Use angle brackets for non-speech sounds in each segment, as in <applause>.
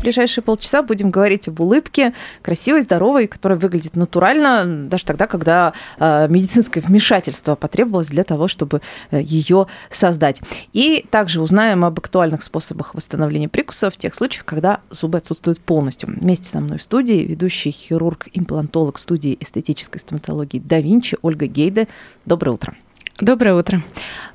В ближайшие полчаса будем говорить об улыбке, красивой, здоровой, которая выглядит натурально, даже тогда, когда э, медицинское вмешательство потребовалось для того, чтобы э, ее создать. И также узнаем об актуальных способах восстановления прикуса в тех случаях, когда зубы отсутствуют полностью. Вместе со мной в студии ведущий хирург-имплантолог студии эстетической стоматологии да Винчи Ольга Гейде. Доброе утро. Доброе утро.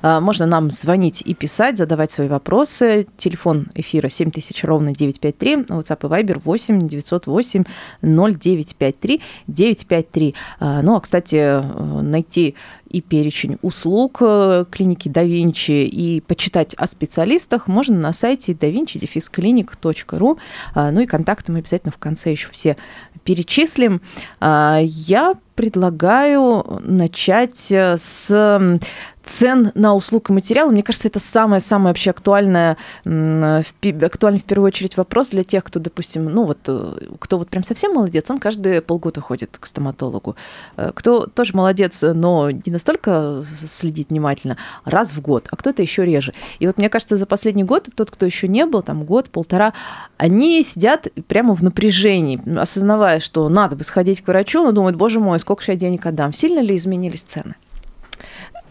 А, можно нам звонить и писать, задавать свои вопросы. Телефон эфира 7000 ровно 953, WhatsApp и Viber 8 908 0953 953. Ну, а, кстати, найти и перечень услуг э, клиники да Винчи и почитать о специалистах можно на сайте davinci-clinic.ru. А, ну и контакты мы обязательно в конце еще все перечислим. Я предлагаю начать э, с цен на услуг и материалы. Мне кажется, это самое-самое вообще актуальное, актуальный в первую очередь вопрос для тех, кто, допустим, ну вот, э, кто вот прям совсем молодец, он каждые полгода ходит к стоматологу. Э, кто тоже молодец, но не настолько следит внимательно, раз в год, а кто-то еще реже. И вот мне кажется, за последний год тот, кто еще не был, там год, полтора, они сидят прямо в напряжении, осознавая, что надо бы сходить к врачу, но думают, боже мой, сколько же я денег отдам. Сильно ли изменились цены?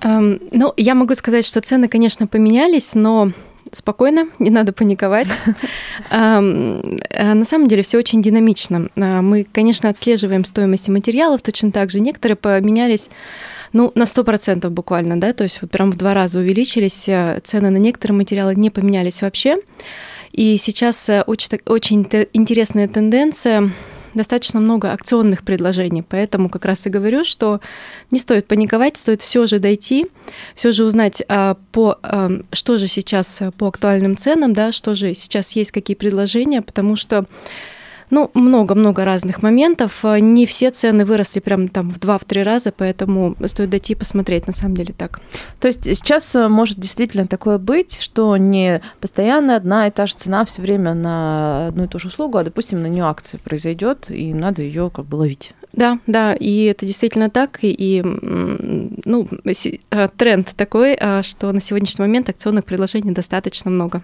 Эм, ну, я могу сказать, что цены, конечно, поменялись, но спокойно, не надо паниковать. <laughs> Эм, э, на самом деле все очень динамично. Э, мы, конечно, отслеживаем стоимость материалов точно так же. Некоторые поменялись ну, на 100% буквально, да, то есть вот прям в два раза увеличились, э, цены на некоторые материалы не поменялись вообще. И сейчас очень, очень интересная тенденция достаточно много акционных предложений, поэтому как раз и говорю, что не стоит паниковать, стоит все же дойти, все же узнать, а, по, а, что же сейчас по актуальным ценам, да, что же сейчас есть, какие предложения, потому что ну, много-много разных моментов. Не все цены выросли прям там в два-три раза, поэтому стоит дойти и посмотреть, на самом деле так. То есть сейчас э, может действительно такое быть, что не постоянно одна и та же цена все время на одну и ту же услугу, а, допустим, на нее акция произойдет, и надо ее как бы ловить. Да, да, и это действительно так, и, и ну, э, тренд такой, а, что на сегодняшний момент акционных предложений достаточно много.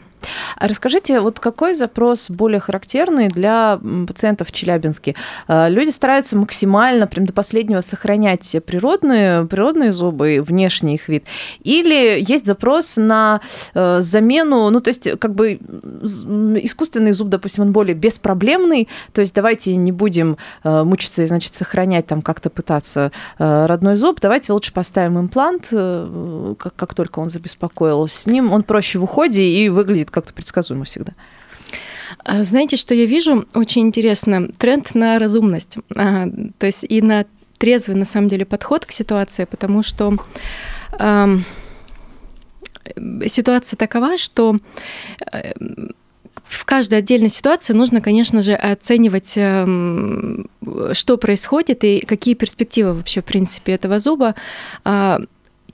А расскажите, вот какой запрос более характерный для пациентов в Челябинске? А, люди стараются максимально, прям до последнего сохранять природные, природные зубы, внешний их вид, или есть запрос на э, замену, ну, то есть как бы искусственный зуб, допустим, он более беспроблемный, то есть давайте не будем э, мучиться и, значит, сохранять там как-то пытаться э, родной зуб, давайте лучше поставим имплант, как, как только он забеспокоил. С ним он проще в уходе и выглядит как-то предсказуемо всегда. А знаете, что я вижу? Очень интересно. Тренд на разумность. А, то есть и на трезвый, на самом деле, подход к ситуации, потому что э, ситуация такова, что э, в каждой отдельной ситуации нужно, конечно же, оценивать, эм, что происходит и какие перспективы вообще, в принципе, этого зуба. А,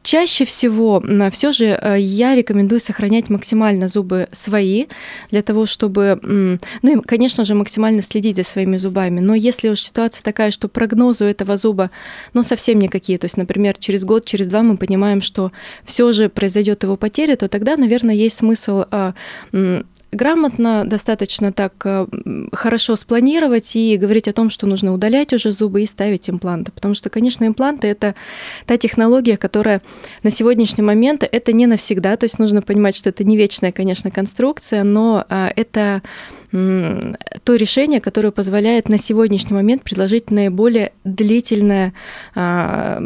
Чаще всего все же э, я рекомендую сохранять максимально зубы свои, для того, чтобы, ну и, конечно же, максимально следить за своими зубами. Но если уж ситуация такая, что прогнозы у этого зуба, ну, совсем никакие, то есть, например, через год, через два мы понимаем, что все же произойдет его потеря, то тогда, наверное, есть смысл а, грамотно, достаточно так э, хорошо спланировать и говорить о том, что нужно удалять уже зубы и ставить импланты. Потому что, конечно, импланты – это та технология, которая на сегодняшний момент – это не навсегда. То есть нужно понимать, что это не вечная, конечно, конструкция, но а, это то решение, которое позволяет на сегодняшний момент предложить наиболее длительное а,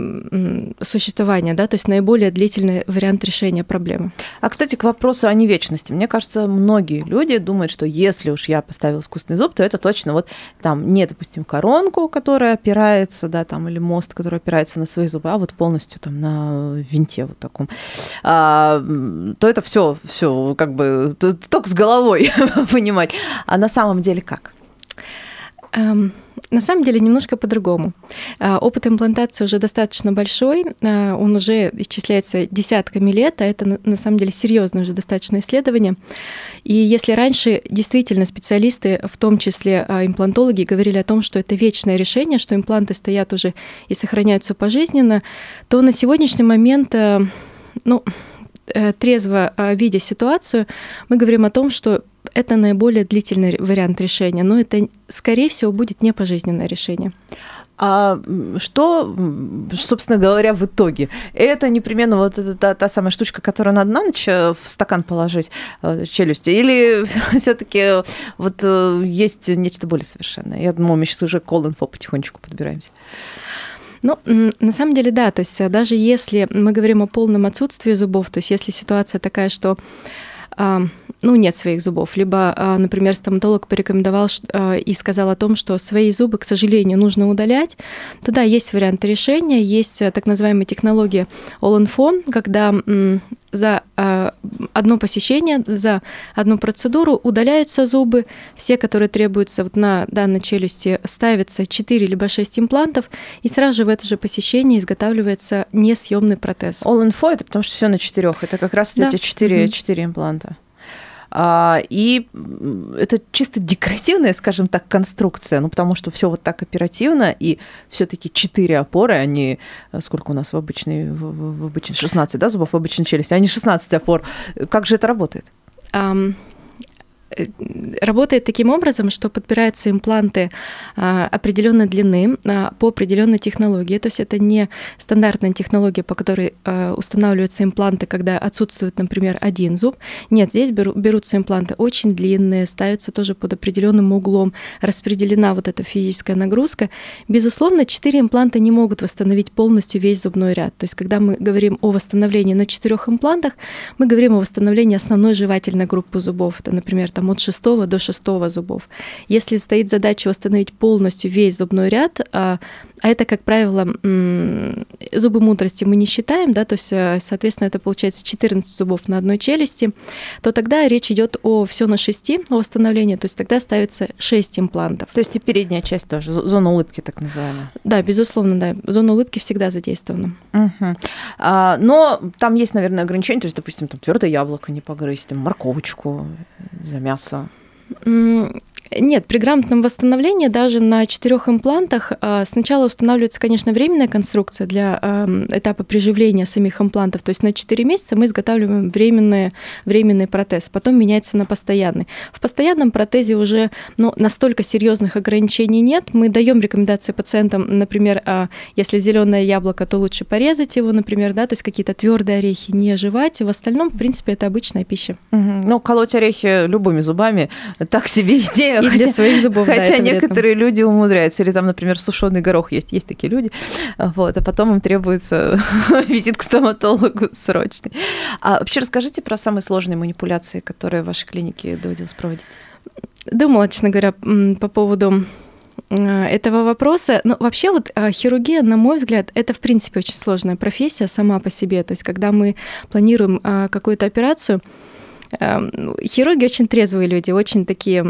существование, да, то есть наиболее длительный вариант решения проблемы. А, кстати, к вопросу о невечности. Мне кажется, многие люди думают, что если уж я поставил искусственный зуб, то это точно вот там не, допустим, коронку, которая опирается, да, там, или мост, который опирается на свои зубы, а вот полностью там на винте вот таком, а, то это все, все как бы только с головой <laughs> понимать. А на самом деле как? Эм, на самом деле немножко по-другому. А, опыт имплантации уже достаточно большой, а, он уже исчисляется десятками лет, а это на самом деле серьезное уже достаточно исследование. И если раньше действительно специалисты, в том числе а, имплантологи, говорили о том, что это вечное решение, что импланты стоят уже и сохраняются пожизненно, то на сегодняшний момент, ну, э, трезво видя ситуацию, мы говорим о том, что это наиболее длительный вариант решения, но это, скорее всего, будет не пожизненное решение. А что, собственно говоря, в итоге? Это непременно вот эта, та, та самая штучка, которую надо на ночь э, в стакан положить э, челюсти? Или <laughs> все таки вот э, есть нечто более совершенное? Я думаю, мы сейчас уже к инфо потихонечку подбираемся. Ну, на самом деле, да. То есть даже если мы говорим о полном отсутствии зубов, то есть если ситуация такая, что ну, нет своих зубов. Либо, а, например, стоматолог порекомендовал а, и сказал о том, что свои зубы, к сожалению, нужно удалять, то да, есть варианты решения, есть э, так называемая технология All-in-Phone, когда за а, одно посещение, за одну процедуру удаляются зубы, все, которые требуются вот на данной челюсти, ставятся 4 либо 6 имплантов, и сразу же в это же посещение изготавливается несъемный протез. All info это потому что все на четырех. Это как раз да. эти 4, mm-hmm. 4 импланта. А, и это чисто декоративная, скажем так, конструкция, ну потому что все вот так оперативно, и все-таки четыре опоры, они а сколько у нас в обычной, в, в обычной 16, да, зубов в обычной челюсти, они 16 опор. Как же это работает? Um, Э, работает таким образом, что подбираются импланты а, определенной длины а, по определенной технологии. То есть это не стандартная технология, по которой а, устанавливаются импланты, когда отсутствует, например, один зуб. Нет, здесь берутся импланты очень длинные, ставятся тоже под определенным углом, распределена вот эта физическая нагрузка. Безусловно, четыре импланта не могут восстановить полностью весь зубной ряд. То есть когда мы говорим о восстановлении на четырех имплантах, мы говорим о восстановлении основной жевательной группы зубов. Это, например, там от шестого до шестого зубов. Если стоит задача восстановить полностью весь зубной ряд, а, это, как правило, зубы мудрости мы не считаем, да, то есть, э, соответственно, это получается 14 зубов на одной челюсти, то тогда речь идет о все на 6, о восстановлении, то есть тогда ставится 6 имплантов. То есть и передняя часть тоже, зона улыбки так называемая. Да, безусловно, да, зона улыбки всегда задействована. Угу. А, но там есть, наверное, ограничения, то есть, допустим, там твердое яблоко не погрызть, там, морковочку за мясо. Нет, при грамотном восстановлении даже на четырех имплантах а, сначала устанавливается, конечно, временная конструкция для этапа приживления самих имплантов. То есть на 4 месяца мы изготавливаем временный, временный протез, потом меняется на постоянный. В постоянном протезе уже ну, настолько серьезных ограничений нет. Мы даем рекомендации пациентам, например, а, если зеленое яблоко, то лучше порезать его, например, да, то есть какие-то твердые орехи не жевать. В остальном, в принципе, это обычная пища. Угу. Ну, колоть орехи любыми зубами так себе <laughs> идея и хотя, для своих зубов. Хотя да, некоторые вредно. люди умудряются. Или там, например, сушеный горох есть. Есть такие люди. Вот, а потом им требуется <laughs> визит к стоматологу срочный. А вообще расскажите про самые сложные манипуляции, которые в вашей клинике доводилось проводить. Думала, честно говоря, по поводу э, этого вопроса. Но вообще вот э, хирургия, на мой взгляд, это в принципе очень сложная профессия сама по себе. То есть когда мы планируем э, какую-то операцию, хирурги очень трезвые люди, очень такие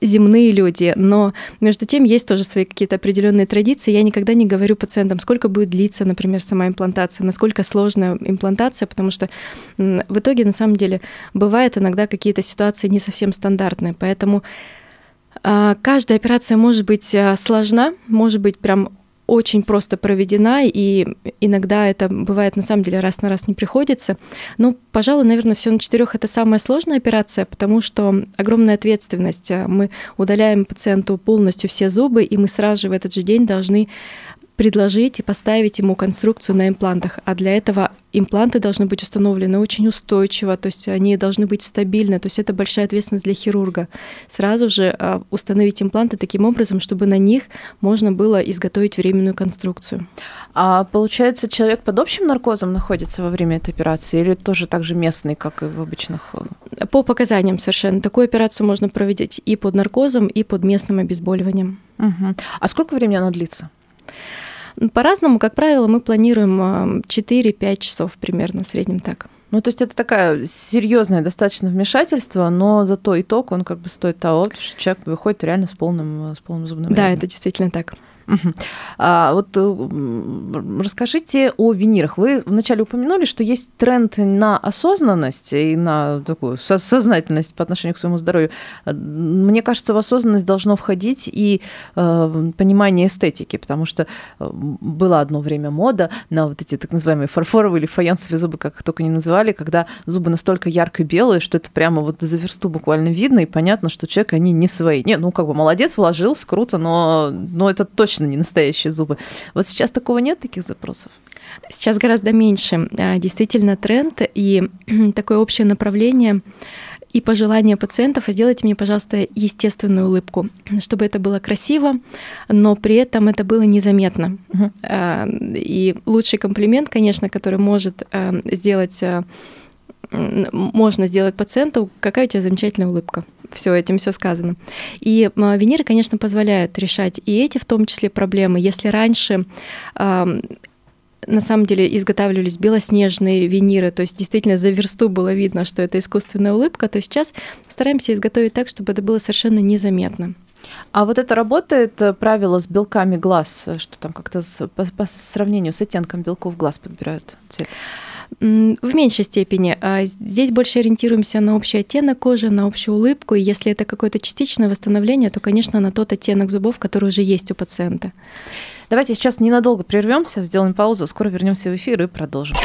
земные люди, но между тем есть тоже свои какие-то определенные традиции. Я никогда не говорю пациентам, сколько будет длиться, например, сама имплантация, насколько сложная имплантация, потому что в итоге, на самом деле, бывают иногда какие-то ситуации не совсем стандартные. Поэтому а, каждая операция может быть а, сложна, может быть прям очень просто проведена, и иногда это бывает на самом деле раз на раз не приходится. Но, пожалуй, наверное, все на четырех это самая сложная операция, потому что огромная ответственность. Мы удаляем пациенту полностью все зубы, и мы сразу же в этот же день должны предложить и поставить ему конструкцию на имплантах. А для этого импланты должны быть установлены очень устойчиво, то есть они должны быть стабильны. То есть это большая ответственность для хирурга. Сразу же а, установить импланты таким образом, чтобы на них можно было изготовить временную конструкцию. А получается, человек под общим наркозом находится во время этой операции или тоже так же местный, как и в обычных? Э? По показаниям совершенно. Такую операцию можно проводить и под наркозом, и под местным обезболиванием. Угу. А сколько времени она длится? По-разному, как правило, мы планируем 4-5 часов примерно в среднем так. Ну, то есть это такая серьезное достаточно вмешательство, но зато итог, он как бы стоит того, что человек выходит реально с полным, с полным зубным Да, рядом. это действительно так. А, вот э, расскажите о винирах. Вы вначале упомянули, что есть тренд на осознанность и на такую сознательность по отношению к своему здоровью. Мне кажется, в осознанность должно входить и э, понимание эстетики, потому что э, было одно время мода на вот эти так называемые фарфоровые или фаянсовые зубы, как их только не называли, когда зубы настолько ярко белые, что это прямо вот за версту буквально видно, и понятно, что человек, они не свои. Не, ну как бы молодец, вложился, круто, но, но это точно не настоящие зубы. Вот сейчас такого нет, таких запросов? Сейчас гораздо меньше. А, действительно тренд и <clears throat> такое общее направление и пожелание пациентов, сделайте мне, пожалуйста, естественную улыбку, <clears throat> чтобы это было красиво, но при этом это было незаметно. Угу. И лучший комплимент, конечно, который может а, сделать можно сделать пациенту, какая у тебя замечательная улыбка. Все этим все сказано. И виниры, конечно, позволяют решать и эти в том числе проблемы. Если раньше на самом деле изготавливались белоснежные виниры, то есть действительно за версту было видно, что это искусственная улыбка, то сейчас стараемся изготовить так, чтобы это было совершенно незаметно. А вот это работает э, правило с белками глаз, э, что там как-то по, по сравнению с оттенком белков глаз подбирают цвет? В меньшей степени. А здесь больше ориентируемся на общий оттенок кожи, на общую улыбку. И если это какое-то частичное восстановление, то, конечно, на тот оттенок зубов, который уже есть у пациента. Давайте сейчас ненадолго прервемся, сделаем паузу, скоро вернемся в эфир и продолжим.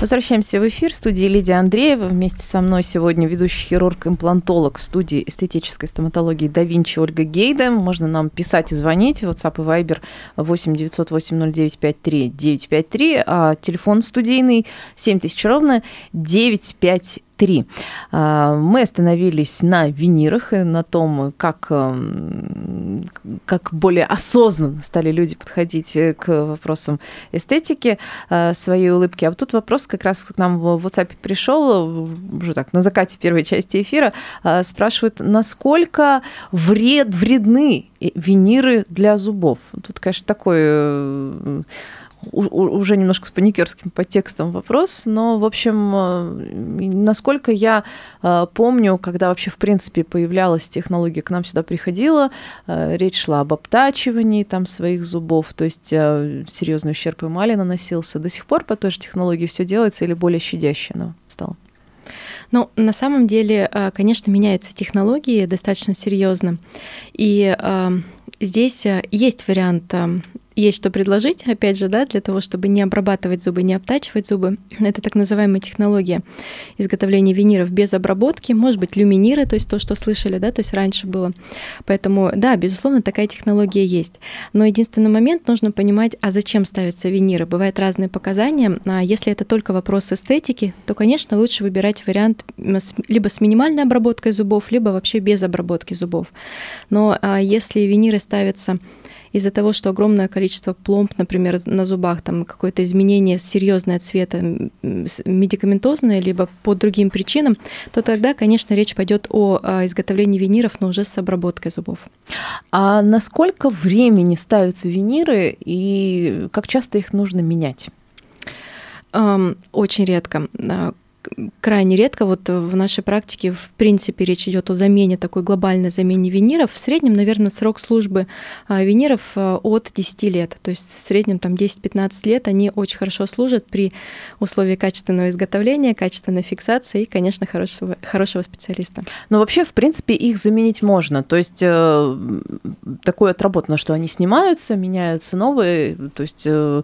Возвращаемся в эфир. В студии Лидия Андреева. Вместе со мной сегодня ведущий хирург-имплантолог в студии эстетической стоматологии да Винчи Ольга Гейда. Можно нам писать и звонить. WhatsApp и Viber 8 908 09 53 953. А телефон студийный 7000 ровно 953 3. А, мы остановились на винирах и на том, как, эм, как более осознанно стали люди подходить к вопросам эстетики э, своей улыбки. А вот тут вопрос как раз к нам в WhatsApp пришел, уже так, на закате первой части эфира, э, спрашивают, насколько вред, вредны виниры для зубов? Тут, конечно, такой э, уже немножко с паникерским подтекстом вопрос, но, в общем, э, насколько я э, помню, когда вообще, в принципе, появлялась технология, к нам сюда приходила, э, речь шла об обтачивании там своих зубов, то есть серьезный ущерб эмали наносился. До сих пор по той же технологии все делается или более щадяще оно стало? Ну, на самом деле, конечно, меняются технологии достаточно серьезно. И здесь есть вариант есть что предложить, опять же, да, для того, чтобы не обрабатывать зубы, не обтачивать зубы. Это так называемая технология изготовления виниров без обработки, может быть, люминиры, то есть то, что слышали, да, то есть раньше было. Поэтому, да, безусловно, такая технология есть. Но единственный момент нужно понимать, а зачем ставятся виниры. Бывают разные показания. А если это только вопрос эстетики, то, конечно, лучше выбирать вариант либо с минимальной обработкой зубов, либо вообще без обработки зубов. Но а, если виниры ставятся из-за того, что огромное количество пломб, например, на зубах, там какое-то изменение серьезное цвета медикаментозное, либо по другим причинам, то тогда, конечно, речь пойдет о изготовлении виниров, но уже с обработкой зубов. А на сколько времени ставятся виниры и как часто их нужно менять? Очень редко крайне редко. Вот в нашей практике, в принципе, речь идет о замене, такой глобальной замене виниров. В среднем, наверное, срок службы а, виниров а, от 10 лет. То есть в среднем там 10-15 лет они очень хорошо служат при условии качественного изготовления, качественной фиксации и, конечно, хорошего, хорошего специалиста. Но вообще, в принципе, их заменить можно. То есть э, такое отработано, что они снимаются, меняются новые. То есть э,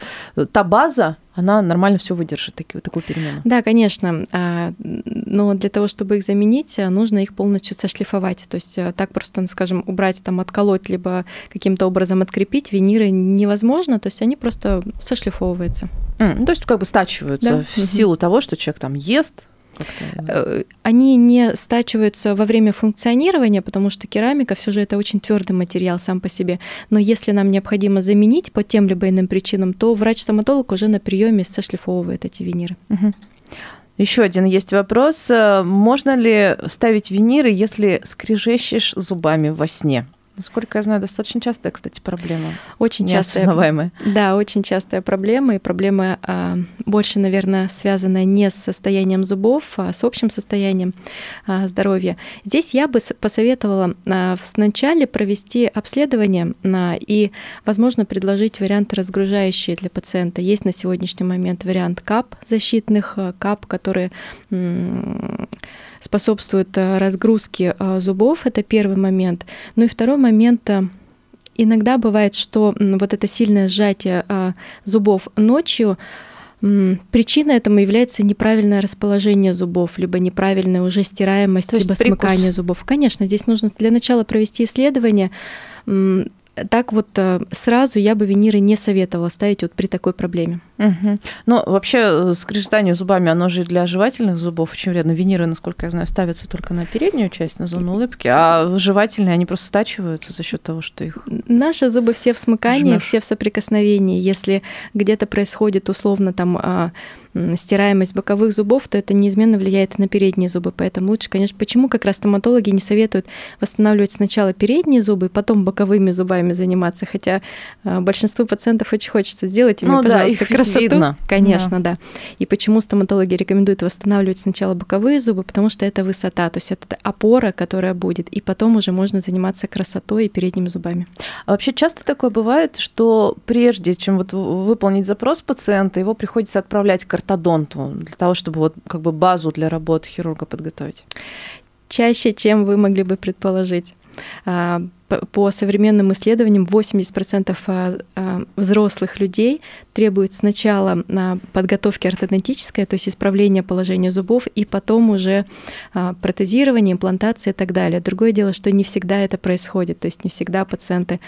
та база, она нормально все выдержит, такую, такую перемену. Да, конечно. А, но для того, чтобы их заменить, нужно их полностью сошлифовать. То есть э, так просто, ну, скажем, убрать, там, отколоть, либо каким-то образом открепить виниры невозможно. То есть они просто сошлифовываются. Mm, то есть как бы стачиваются да? в силу того, что человек там ест, они не стачиваются во время функционирования, потому что керамика все же это очень твердый материал сам по себе. Но если нам необходимо заменить по тем либо иным причинам, то врач-стоматолог уже на приеме сошлифовывает эти виниры. Угу. Еще один есть вопрос. Можно ли ставить виниры, если скрежещешь зубами во сне? Насколько я знаю, достаточно частая, кстати, проблема. Очень частая. Да, очень частая проблема. И проблема а, больше, наверное, связана не с состоянием зубов, а с общим состоянием а, здоровья. Здесь я бы посоветовала а, вначале провести обследование а, и, возможно, предложить варианты разгружающие для пациента. Есть на сегодняшний момент вариант КАП защитных, а, КАП, которые способствуют э, разгрузке э, зубов, это первый момент. Ну и второй момент э, Иногда бывает, что вот это сильное сжатие зубов ночью, Причиной этому является неправильное расположение зубов, либо неправильная уже стираемость, То либо прикус. смыкание зубов. Конечно, здесь нужно для начала провести исследование, так вот сразу я бы виниры не советовала ставить вот при такой проблеме. Угу. Ну, вообще, э, скрежетание зубами, оно же для жевательных зубов очень вредно. Виниры, насколько я знаю, ставятся только на переднюю часть, на зону улыбки, а жевательные, они просто стачиваются за счет того, что их... Наши зубы все в смыкании, жмёшь. все в соприкосновении. Если где-то происходит условно там а, стираемость боковых зубов, то это неизменно влияет на передние зубы. Поэтому лучше, конечно, почему как раз стоматологи не советуют восстанавливать сначала передние зубы, потом боковыми зубами заниматься, хотя а, большинству пациентов очень хочется сделать ими, ну, пожалуйста, да, красоту. Видно. Конечно, да. да. И почему стоматологи рекомендуют восстанавливать сначала боковые зубы, потому что это высота, то есть это опора, которая будет, и потом уже можно заниматься красотой и передними зубами. А вообще часто такое бывает, что прежде чем вот выполнить запрос пациента, его приходится отправлять к ортодонту для того, чтобы вот как бы базу для работы хирурга подготовить? Чаще, чем вы могли бы предположить. А, по современным исследованиям 80% а, а, взрослых людей требуют сначала подготовки ортодонтической, то есть исправления положения зубов, и потом уже протезирование, имплантация и так далее. Другое дело, что не всегда это происходит, то есть не всегда пациенты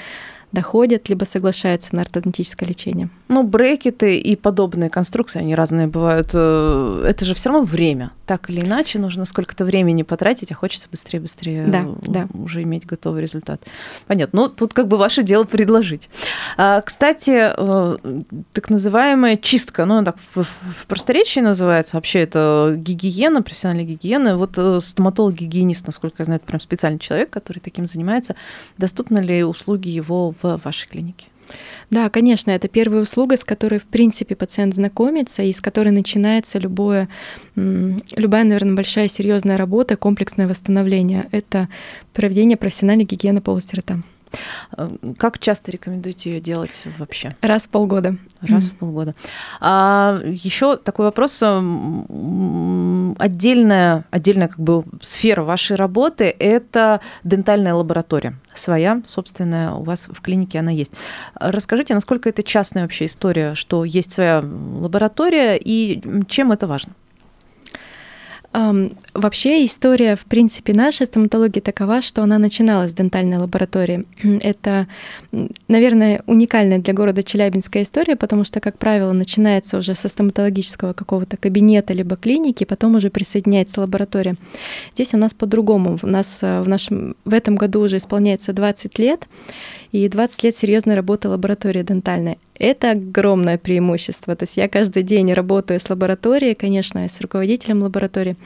доходят, либо соглашаются на ортодонтическое лечение. Ну, брекеты и подобные конструкции, они разные бывают. Э, это же все равно время. Так или иначе, нужно сколько-то времени потратить, а хочется быстрее-быстрее да, да. уже иметь готовый результат. Понятно. Ну, тут как бы ваше дело предложить. А, кстати, э, так называемая чистка, ну, так в просторечии называется, вообще это гигиена, профессиональная гигиена. Вот э, стоматолог-гигиенист, насколько я знаю, это прям специальный человек, который таким занимается. Доступны ли услуги его в вашей клинике? Да, конечно, это первая услуга, с которой, в принципе, пациент знакомится и с которой начинается любое, любая, наверное, большая серьезная работа, комплексное восстановление. Это проведение профессиональной гигиены полости рта. Э, как часто рекомендуете ее делать вообще? Раз в полгода. Раз mm-hmm. в полгода. А еще такой вопрос. Отдельная, отдельная как бы сфера вашей работы – это дентальная лаборатория. Своя, собственная, у вас в клинике она есть. Расскажите, насколько это частная вообще история, что есть своя лаборатория и чем это важно? Вообще история, в принципе, нашей стоматологии такова, что она начиналась с дентальной лаборатории. Это, наверное, уникальная для города Челябинская история, потому что, как правило, начинается уже со стоматологического какого-то кабинета либо клиники, потом уже присоединяется лаборатория. Здесь у нас по-другому. У нас э, в, нашем, в этом году уже исполняется 20 лет, и 20 лет серьезной работы лаборатории дентальной. Это огромное преимущество. То есть я каждый день работаю с лабораторией, конечно, с руководителем лаборатории.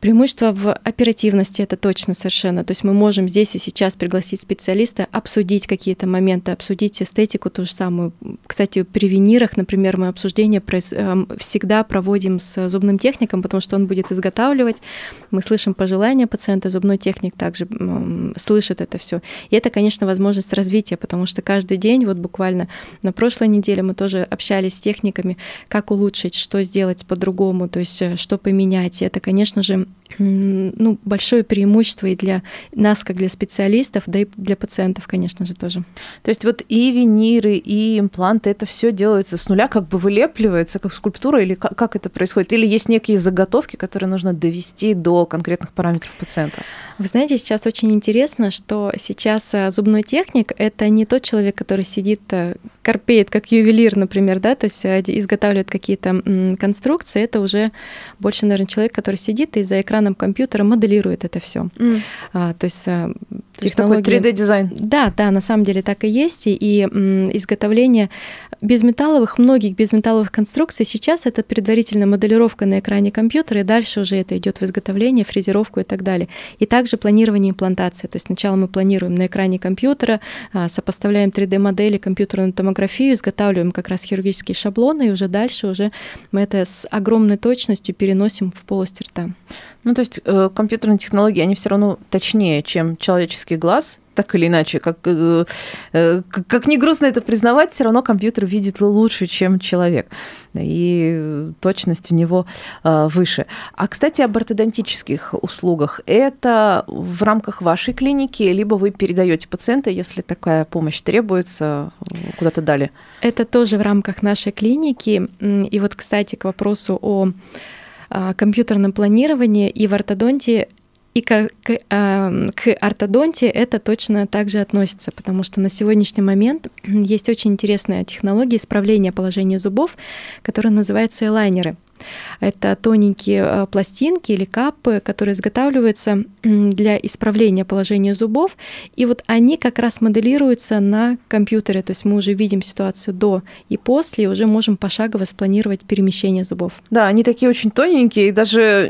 Преимущество в оперативности это точно совершенно. То есть мы можем здесь и сейчас пригласить специалиста, обсудить какие-то моменты, обсудить эстетику ту же самую. Кстати, при винирах, например, мы обсуждение эм, всегда проводим с зубным техником, потому что он будет изготавливать. Мы слышим пожелания пациента, зубной техник также слышит это все. И это, конечно, возможность развития, потому что каждый день, вот буквально на прошлой неделе мы тоже общались с техниками, как улучшить, что сделать по-другому, то есть э, что поменять. И это, конечно же, ну, большое преимущество и для нас, как для специалистов, да и для пациентов, конечно же, тоже. То есть вот и виниры, и импланты, это все делается с нуля, как бы вылепливается, как скульптура, или как, как это происходит? Или есть некие заготовки, которые нужно довести до конкретных параметров пациента? Вы знаете, сейчас очень интересно, что сейчас э, зубной техник – это не тот человек, который сидит, э, корпеет, как ювелир, например, да, то есть э, изготавливает какие-то конструкции, это уже больше, наверное, человек, который сидит и за за экраном компьютера моделирует это все. Mm. А, то есть а, технология... такой 3D-дизайн. Да, да, на самом деле так и есть. И, и изготовление безметалловых, многих безметалловых конструкций сейчас это предварительная моделировка на экране компьютера, и дальше уже это идет в изготовление, фрезеровку и так далее. И также планирование имплантации. То есть сначала мы планируем на экране компьютера, а, сопоставляем 3D-модели, компьютерную томографию, изготавливаем как раз хирургические шаблоны, и уже дальше уже мы это с огромной точностью переносим в полость рта. Ну, то есть э, компьютерные технологии, они все равно точнее, чем человеческий глаз, так или иначе. Как, э, э, как не грустно это признавать, все равно компьютер видит лучше, чем человек. И точность у него э, выше. А, кстати, об ортодонтических услугах. Это в рамках вашей клиники, либо вы передаете пациента, если такая помощь требуется, куда-то далее? Это тоже в рамках нашей клиники. И вот, кстати, к вопросу о компьютерном планировании и в ортодонтии и к, к, э, к ортодонтии это точно также относится, потому что на сегодняшний момент <clears throat> есть очень интересная технология исправления положения зубов, которая называется элайнеры. Это тоненькие э, пластинки или капы, которые изготавливаются для исправления положения зубов. И вот они как раз моделируются на компьютере. То есть мы уже видим ситуацию до и после, и уже можем пошагово спланировать перемещение зубов. Да, они такие очень тоненькие, и даже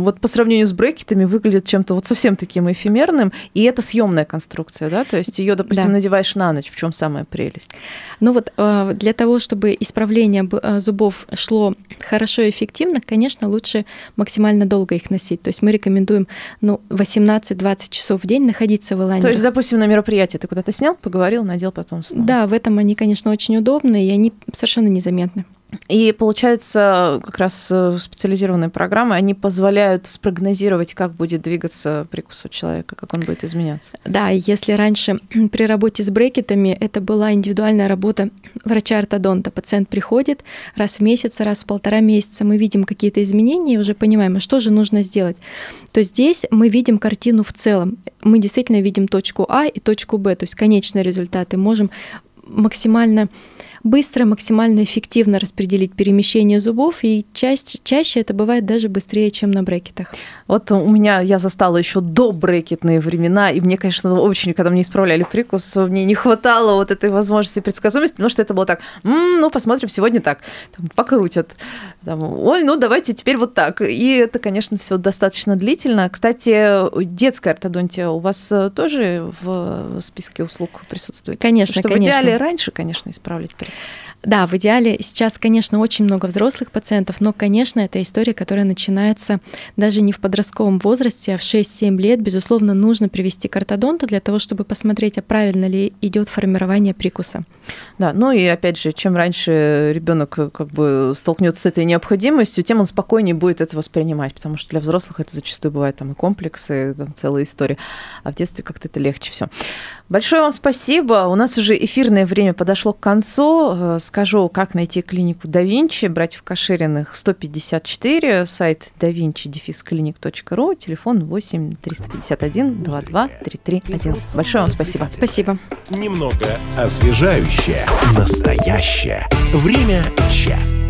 вот по сравнению с брекетами выглядят чем-то вот совсем таким эфемерным. И это съемная конструкция, да? То есть ее, допустим, да. надеваешь на ночь, в чем самая прелесть? Ну вот э, для того, чтобы исправление э, зубов шло хорошо эффективно, конечно, лучше максимально долго их носить. То есть мы рекомендуем ну, 18-20 часов в день находиться в элайнере. То есть, допустим, на мероприятии ты куда-то снял, поговорил, надел, потом снова. Да, в этом они, конечно, очень удобны, и они совершенно незаметны. И получается, как раз э, специализированные программы, они позволяют спрогнозировать, как будет двигаться прикус у человека, как он будет изменяться. Да, если раньше при работе с брекетами это была индивидуальная работа врача-ортодонта, пациент приходит раз в месяц, раз в полтора месяца, мы видим какие-то изменения и уже понимаем, а что же нужно сделать, то здесь мы видим картину в целом. Мы действительно видим точку А и точку Б, то есть конечные результаты, можем максимально быстро, максимально эффективно распределить перемещение зубов, и чаще, чаще это бывает даже быстрее, чем на брекетах. Вот у меня, я застала еще до брекетные времена, и мне, конечно, очень, когда мне исправляли прикус, мне не хватало вот этой возможности предсказуемости, потому что это было так, м-м, ну, посмотрим, сегодня так, там, покрутят, там, ой, ну, давайте теперь вот так. И это, конечно, все достаточно длительно. Кстати, детская ортодонтия у вас тоже в списке услуг присутствует? Конечно, что конечно. идеале раньше, конечно, исправлять прикус. Yes. Да, в идеале сейчас, конечно, очень много взрослых пациентов, но, конечно, это история, которая начинается даже не в подростковом возрасте, а в 6-7 лет. Безусловно, нужно привести к ортодонту для того, чтобы посмотреть, а правильно ли идет формирование прикуса. Да, ну и опять же, чем раньше ребенок э, как бы столкнется с этой необходимостью, тем он спокойнее будет это воспринимать, потому что для взрослых это зачастую бывает там и комплексы, там целая история, а в детстве как-то это легче все. Большое вам спасибо. У нас уже эфирное время подошло к концу. Э, скажу, как найти клинику да Винчи, братьев Кашириных 154, сайт davinci-clinic.ru, телефон 8 351 22 33 11. Большое вам спасибо. Спасибо. Немного освежающее, настоящее. Время чат.